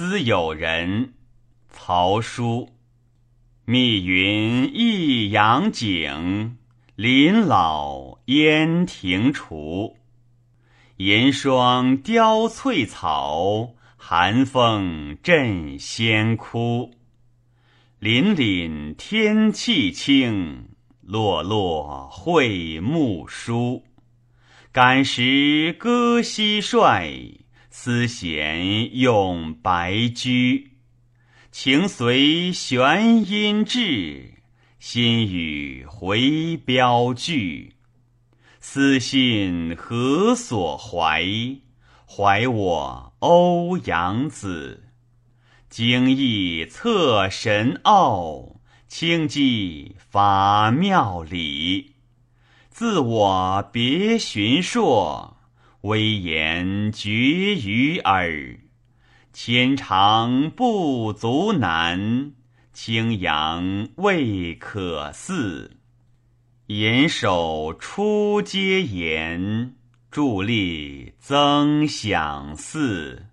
思友人，曹叔。密云益阳景，林老烟庭除。银霜凋翠草，寒风震仙枯。凛凛天气清，落落会木疏。感时歌蟋蟀，思弦咏白驹。情随弦音至，心与回标句。私信何所怀？怀我欧阳子。精义测神奥，清寂法妙理。自我别寻硕，威言绝于耳。牵肠不足难，清扬未可似。严守出阶言，伫立增享似。